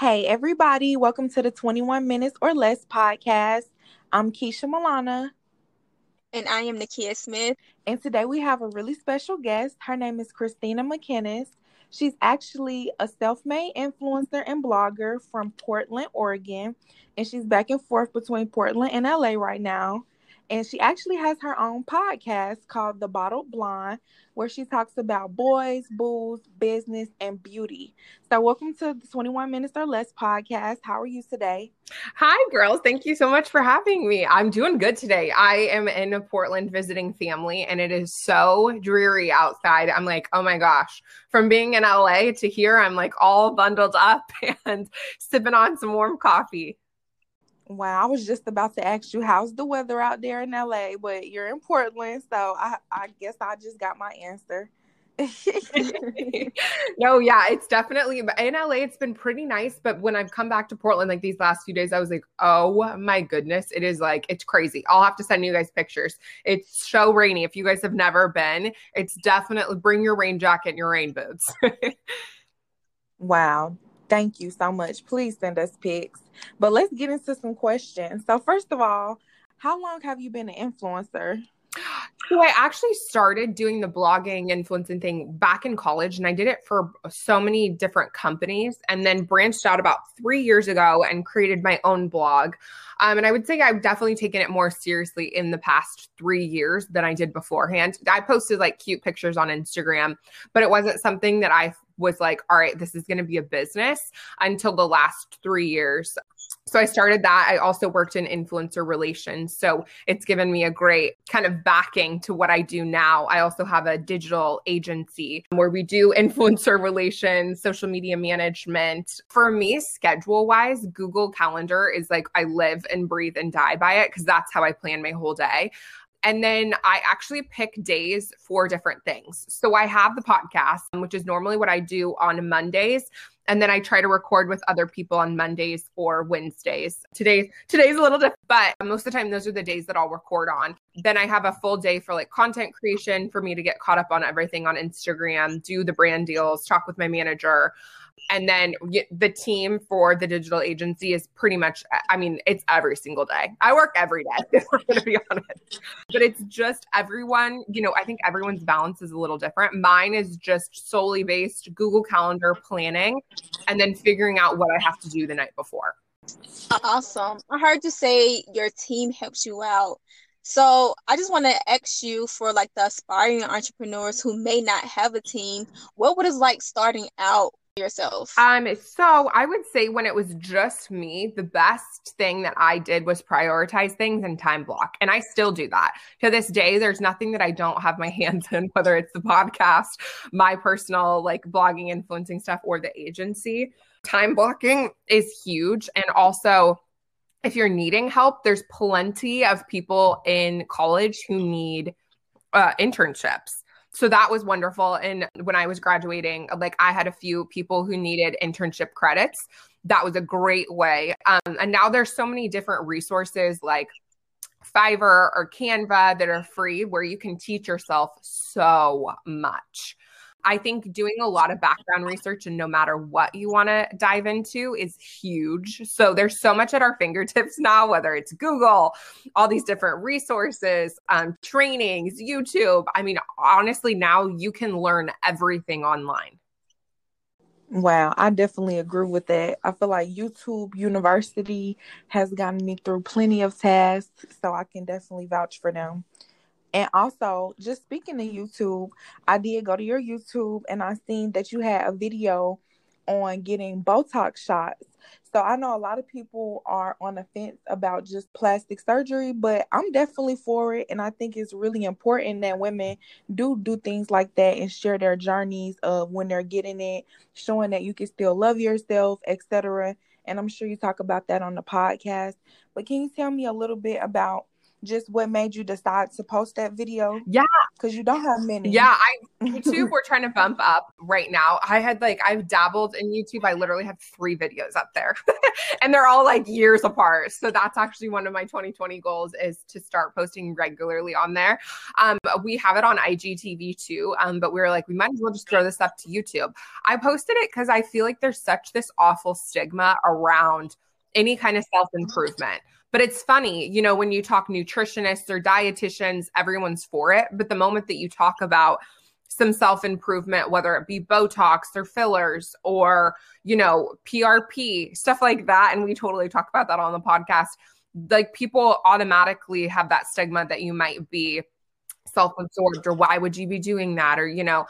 Hey, everybody, welcome to the 21 Minutes or Less podcast. I'm Keisha Milana. And I am Nakia Smith. And today we have a really special guest. Her name is Kristina McInnis. She's actually a self made influencer and blogger from Portland, Oregon. And she's back and forth between Portland and LA right now. And she actually has her own podcast called The Bottled Blonde, where she talks about boys, booze, business, and beauty. So, welcome to the 21 Minutes or Less podcast. How are you today? Hi, girls. Thank you so much for having me. I'm doing good today. I am in Portland visiting family, and it is so dreary outside. I'm like, oh my gosh. From being in LA to here, I'm like all bundled up and sipping on some warm coffee. Wow, I was just about to ask you how's the weather out there in LA, but you're in Portland, so I, I guess I just got my answer. no, yeah, it's definitely in LA. It's been pretty nice, but when I've come back to Portland like these last few days, I was like, oh my goodness, it is like it's crazy. I'll have to send you guys pictures. It's so rainy. If you guys have never been, it's definitely bring your rain jacket and your rain boots. wow, Thank you so much. Please send us pics. But let's get into some questions. So, first of all, how long have you been an influencer? So I actually started doing the blogging influencing thing back in college and I did it for so many different companies and then branched out about three years ago and created my own blog. Um, and I would say I've definitely taken it more seriously in the past three years than I did beforehand. I posted like cute pictures on Instagram, but it wasn't something that I was like, all right, this is going to be a business until the last three years. So I started that. I also worked in influencer relations. So it's given me a great kind of backing to what I do now. I also have a digital agency where we do influencer relations, social media management. For me, schedule wise, Google Calendar is like I live and breathe and die by it because that's how I plan my whole day. And then I actually pick days for different things. So I have the podcast, which is normally what I do on Mondays. And then I try to record with other people on Mondays or Wednesdays. Today, today's a little different, but most of the time, those are the days that I'll record on. Then I have a full day for like content creation for me to get caught up on everything on Instagram, do the brand deals, talk with my manager. And then the team for the digital agency is pretty much, I mean, it's every single day. I work every day, if we're going to be honest. But it's just everyone, you know, I think everyone's balance is a little different. Mine is just solely based Google Calendar planning and then figuring out what I have to do the night before. Awesome. I heard you say your team helps you out. So I just want to ask you for like the aspiring entrepreneurs who may not have a team, what would it like starting out yourself? Um, so I would say when it was just me, the best thing that I did was prioritize things and time block. And I still do that. To this day, there's nothing that I don't have my hands in, whether it's the podcast, my personal like blogging, influencing stuff, or the agency. Time blocking is huge. And also, if you're needing help, there's plenty of people in college who need uh, internships. So that was wonderful. And when I was graduating, like I had a few people who needed internship credits. That was a great way. Um, and now there's so many different resources like Fiverr or Canva that are free where you can teach yourself so much. I think doing a lot of background research and no matter what you want to dive into is huge. So there's so much at our fingertips now, whether it's Google, all these different resources, um, trainings, YouTube. I mean, honestly, now you can learn everything online. Wow, I definitely agree with that. I feel like YouTube University has gotten me through plenty of tasks, so I can definitely vouch for them. And also, just speaking to mm-hmm. YouTube, I did go to your YouTube and I seen that you had a video on getting Botox shots. So I know a lot of people are on the fence about just plastic surgery, but I'm definitely for it. And I think it's really important that women do do things like that and share their journeys of when they're getting it, showing that you can still love yourself, etc. And I'm sure you talk about that on the podcast. But can you tell me a little bit about just what made you decide to post that video? Yeah. Because you don't have many. Yeah, I YouTube we're trying to bump up right now. I had like I've dabbled in YouTube. I literally have three videos up there. and they're all like years apart. So that's actually one of my 2020 goals is to start posting regularly on there. Um we have it on IGTV too. Um, but we were like, we might as well just throw this up to YouTube. I posted it because I feel like there's such this awful stigma around any kind of self improvement. But it's funny, you know, when you talk nutritionists or dietitians, everyone's for it. But the moment that you talk about some self improvement, whether it be Botox or fillers or, you know, PRP, stuff like that. And we totally talk about that on the podcast. Like people automatically have that stigma that you might be self absorbed or why would you be doing that? Or, you know,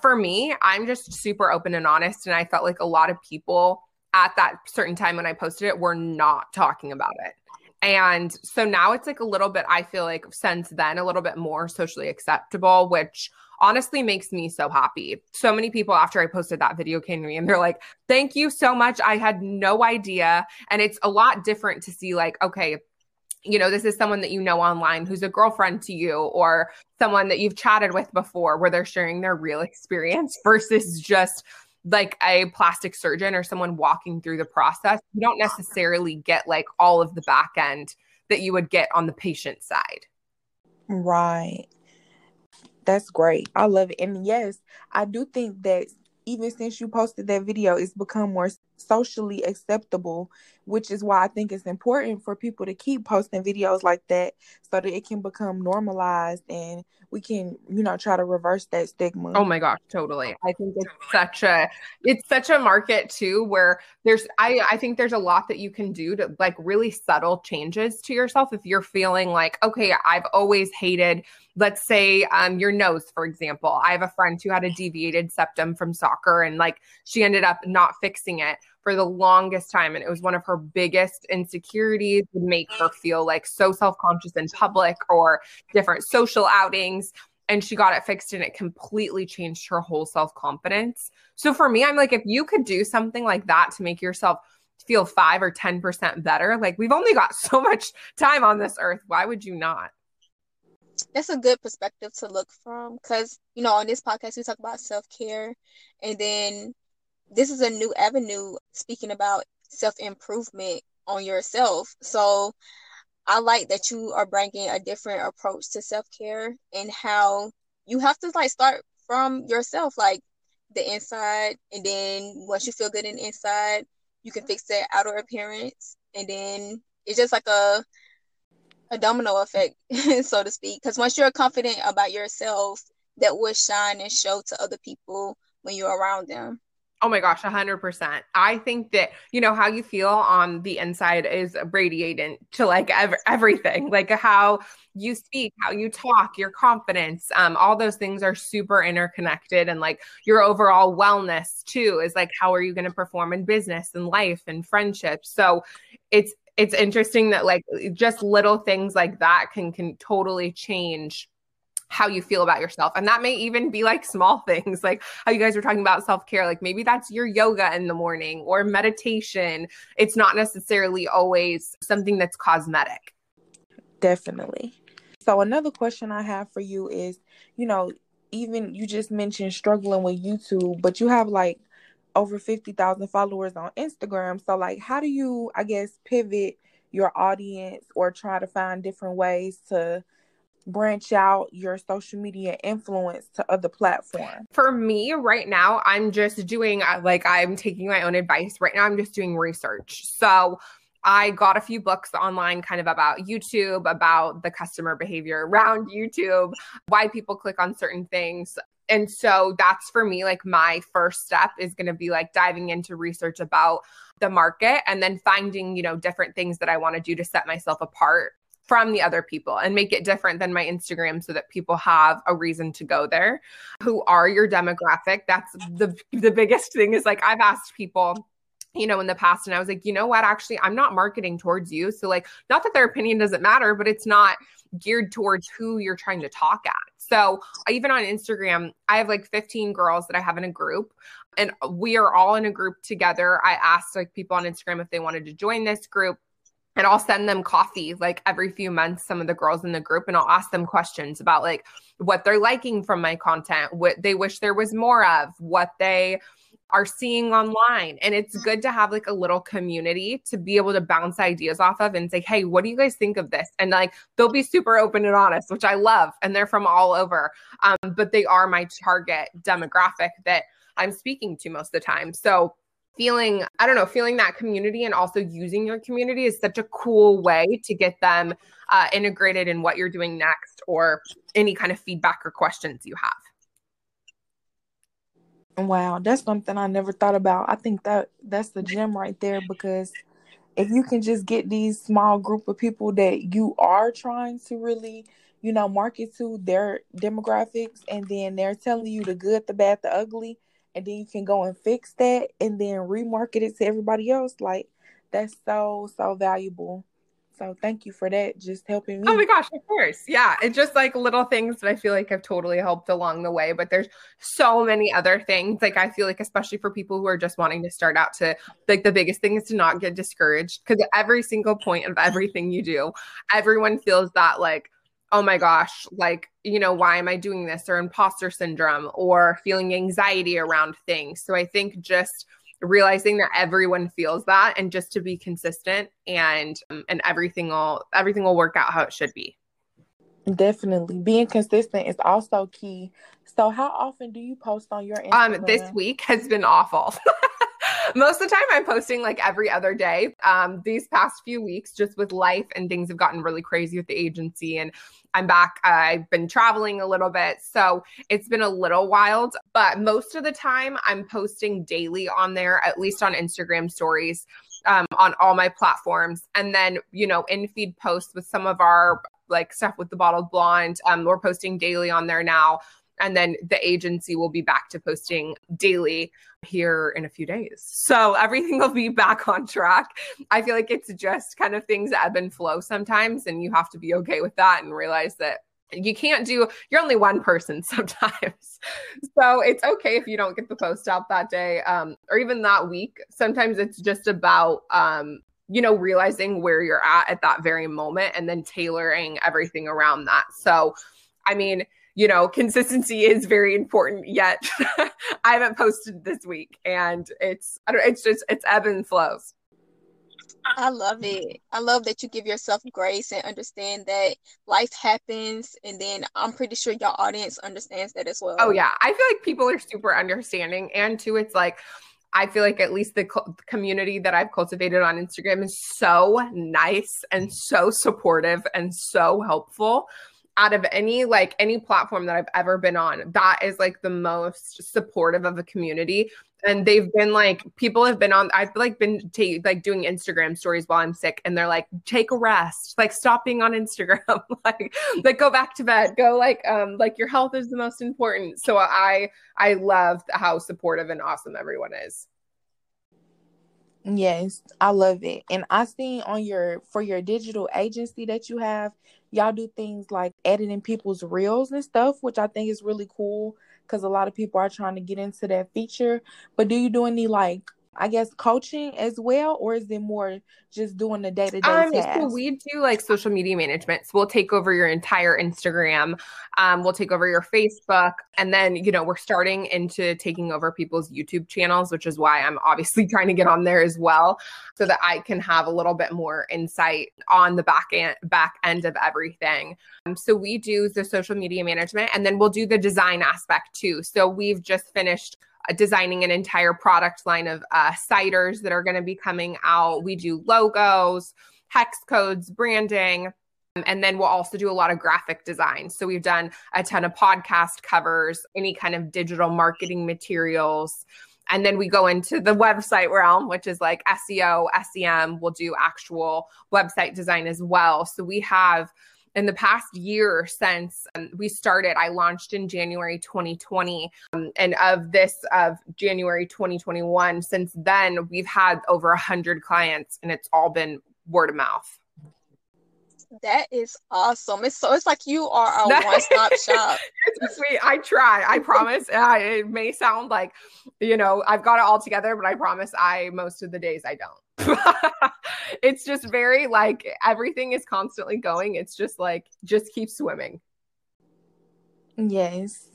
for me, I'm just super open and honest. And I felt like a lot of people at that certain time when I posted it were not talking about it. And so now it's like a little bit, I feel like since then, a little bit more socially acceptable, which honestly makes me so happy. So many people after I posted that video came to me and they're like, thank you so much. I had no idea. And it's a lot different to see, like, okay, you know, this is someone that you know online who's a girlfriend to you or someone that you've chatted with before where they're sharing their real experience versus just like a plastic surgeon or someone walking through the process, you don't necessarily get like all of the back end that you would get on the patient side. Right. That's great. I love it. And yes, I do think that even since you posted that video, it's become more socially acceptable, which is why I think it's important for people to keep posting videos like that so that it can become normalized and we can, you know, try to reverse that stigma. Oh my gosh, totally. I think it's such a it's such a market too where there's I I think there's a lot that you can do to like really subtle changes to yourself if you're feeling like, okay, I've always hated let's say um, your nose for example i have a friend who had a deviated septum from soccer and like she ended up not fixing it for the longest time. And it was one of her biggest insecurities, would make her feel like so self conscious in public or different social outings. And she got it fixed and it completely changed her whole self confidence. So for me, I'm like, if you could do something like that to make yourself feel five or 10% better, like we've only got so much time on this earth. Why would you not? that's a good perspective to look from because you know on this podcast we talk about self-care and then this is a new avenue speaking about self improvement on yourself. So I like that you are bringing a different approach to self care and how you have to like start from yourself, like the inside, and then once you feel good in inside, you can fix that outer appearance, and then it's just like a a domino effect, so to speak. Because once you're confident about yourself, that will shine and show to other people when you're around them. Oh my gosh, 100%. I think that, you know, how you feel on the inside is radiating to like ev- everything, like how you speak, how you talk, your confidence, um, all those things are super interconnected. And like your overall wellness too is like, how are you going to perform in business and life and friendships? So it's, it's interesting that like just little things like that can can totally change how you feel about yourself. And that may even be like small things, like how you guys were talking about self care. Like maybe that's your yoga in the morning or meditation. It's not necessarily always something that's cosmetic. Definitely. So, another question I have for you is you know, even you just mentioned struggling with YouTube, but you have like over 50,000 followers on Instagram. So, like, how do you, I guess, pivot your audience or try to find different ways to branch out your social media influence to other platforms? For me, right now, I'm just doing uh, like I'm taking my own advice. Right now, I'm just doing research. So, I got a few books online kind of about YouTube, about the customer behavior around YouTube, why people click on certain things. And so that's for me, like my first step is going to be like diving into research about the market and then finding, you know, different things that I want to do to set myself apart from the other people and make it different than my Instagram so that people have a reason to go there. Who are your demographic? That's the the biggest thing is like I've asked people you know, in the past. And I was like, you know what? Actually, I'm not marketing towards you. So, like, not that their opinion doesn't matter, but it's not geared towards who you're trying to talk at. So, even on Instagram, I have like 15 girls that I have in a group and we are all in a group together. I asked like people on Instagram if they wanted to join this group and I'll send them coffee like every few months, some of the girls in the group, and I'll ask them questions about like what they're liking from my content, what they wish there was more of, what they are seeing online. And it's good to have like a little community to be able to bounce ideas off of and say, hey, what do you guys think of this? And like they'll be super open and honest, which I love. And they're from all over. Um, but they are my target demographic that I'm speaking to most of the time. So feeling i don't know feeling that community and also using your community is such a cool way to get them uh, integrated in what you're doing next or any kind of feedback or questions you have Wow, that's something I never thought about. I think that that's the gem right there because if you can just get these small group of people that you are trying to really, you know, market to their demographics and then they're telling you the good, the bad, the ugly, and then you can go and fix that and then remarket it to everybody else, like that's so so valuable. So thank you for that. Just helping me. Oh my gosh, of course. Yeah. It's just like little things that I feel like have totally helped along the way. But there's so many other things. Like I feel like, especially for people who are just wanting to start out to like the biggest thing is to not get discouraged. Because every single point of everything you do, everyone feels that like, oh my gosh, like, you know, why am I doing this? Or imposter syndrome or feeling anxiety around things. So I think just realizing that everyone feels that and just to be consistent and um, and everything will everything will work out how it should be definitely being consistent is also key so how often do you post on your Instagram? um this week has been awful most of the time i'm posting like every other day um these past few weeks just with life and things have gotten really crazy with the agency and I'm back. I've been traveling a little bit. So it's been a little wild, but most of the time I'm posting daily on there, at least on Instagram stories, um, on all my platforms. And then, you know, in feed posts with some of our like stuff with the bottled blonde. Um, we're posting daily on there now. And then the agency will be back to posting daily here in a few days. So everything will be back on track. I feel like it's just kind of things ebb and flow sometimes. And you have to be okay with that and realize that you can't do you're only one person sometimes so it's okay if you don't get the post out that day um, or even that week sometimes it's just about um, you know realizing where you're at at that very moment and then tailoring everything around that so i mean you know, consistency is very important. Yet I haven't posted this week, and it's I don't. It's just it's ebb and flows. I love it. I love that you give yourself grace and understand that life happens. And then I'm pretty sure your audience understands that as well. Oh, yeah. I feel like people are super understanding. And two, it's like, I feel like at least the co- community that I've cultivated on Instagram is so nice and so supportive and so helpful out of any like any platform that I've ever been on, that is like the most supportive of a community. And they've been like, people have been on, I've like been t- like doing Instagram stories while I'm sick, and they're like, take a rest, like stop being on Instagram, like, like go back to bed, go like, um, like your health is the most important. So I, I love how supportive and awesome everyone is. Yes, I love it. And I seen on your for your digital agency that you have, y'all do things like editing people's reels and stuff, which I think is really cool because a lot of people are trying to get into that feature. But do you do any like I guess coaching as well, or is it more just doing the day to day So we do like social media management. So we'll take over your entire Instagram, um, we'll take over your Facebook, and then you know we're starting into taking over people's YouTube channels, which is why I'm obviously trying to get on there as well, so that I can have a little bit more insight on the back end back end of everything. Um, so we do the social media management, and then we'll do the design aspect too. So we've just finished designing an entire product line of uh, ciders that are going to be coming out. We do logos, hex codes, branding. And then we'll also do a lot of graphic design. So we've done a ton of podcast covers, any kind of digital marketing materials. And then we go into the website realm, which is like SEO, SEM. We'll do actual website design as well. So we have in the past year since um, we started i launched in january 2020 um, and of this of january 2021 since then we've had over 100 clients and it's all been word of mouth that is awesome. It's so it's like you are a one stop shop. it's sweet. I try. I promise. Uh, it may sound like, you know, I've got it all together, but I promise I most of the days I don't. it's just very like everything is constantly going. It's just like just keep swimming. Yes.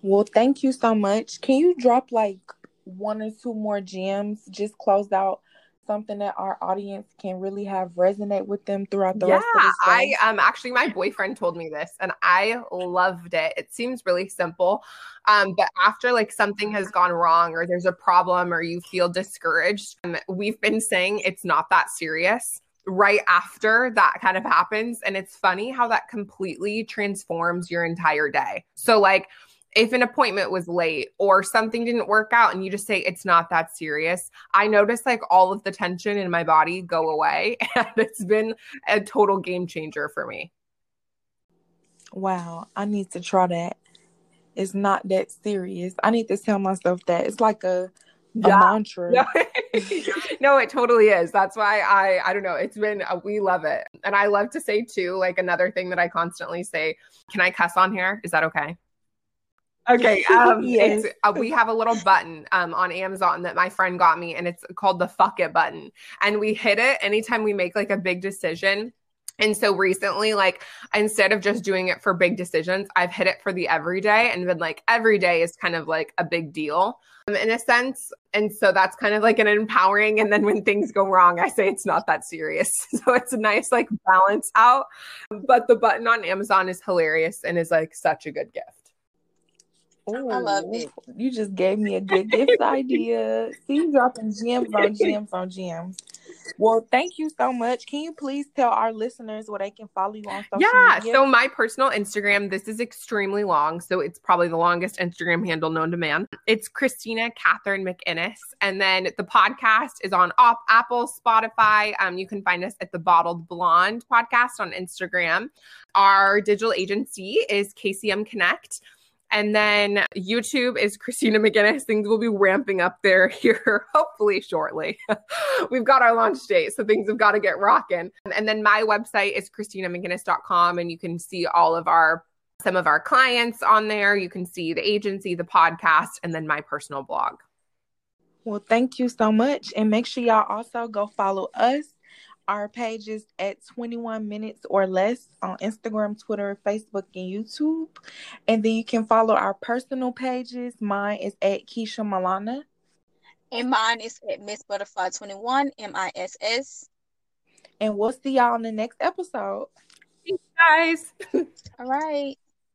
Well, thank you so much. Can you drop like one or two more gems? Just close out something that our audience can really have resonate with them throughout the yeah, rest of this I um actually my boyfriend told me this and I loved it. It seems really simple. Um, but after like something has gone wrong or there's a problem or you feel discouraged, um, we've been saying it's not that serious right after that kind of happens. And it's funny how that completely transforms your entire day. So like if an appointment was late or something didn't work out and you just say it's not that serious i notice like all of the tension in my body go away and it's been a total game changer for me. Wow i need to try that. It's not that serious. I need to tell myself that. It's like a, a yeah. mantra. No. no it totally is. That's why i i don't know. It's been a, we love it. And i love to say too like another thing that i constantly say can i cuss on here? Is that okay Okay. Um, yes. Uh, we have a little button um, on Amazon that my friend got me, and it's called the fuck it button. And we hit it anytime we make like a big decision. And so recently, like instead of just doing it for big decisions, I've hit it for the everyday and been like, every day is kind of like a big deal um, in a sense. And so that's kind of like an empowering. And then when things go wrong, I say it's not that serious. So it's a nice like balance out. But the button on Amazon is hilarious and is like such a good gift. Ooh, I love it. You just gave me a good gift idea. See, dropping gems on gems on gems. Well, thank you so much. Can you please tell our listeners where they can follow you on social yeah, media? so my personal Instagram, this is extremely long. So it's probably the longest Instagram handle known to man. It's Kristina Catherine McInnis. And then the podcast is on op- Apple, Spotify. Um, you can find us at the Bottled Blonde podcast on Instagram. Our digital agency is KCM Connect. And then YouTube is Kristina McInnis. Things will be ramping up there here, hopefully shortly. We've got our launch date, so things have got to get rocking. And then my website is kristinamcinnis.com, and you can see all of our some of our clients on there. You can see the agency, the podcast, and then my personal blog. Well, thank you so much. And make sure y'all also go follow us our pages at 21 minutes or less on Instagram, Twitter, Facebook, and YouTube. And then you can follow our personal pages. Mine is at Keisha Milana. And mine is at Miss Butterfly 21, M I S S. And we'll see y'all in the next episode. Thanks, guys. All right.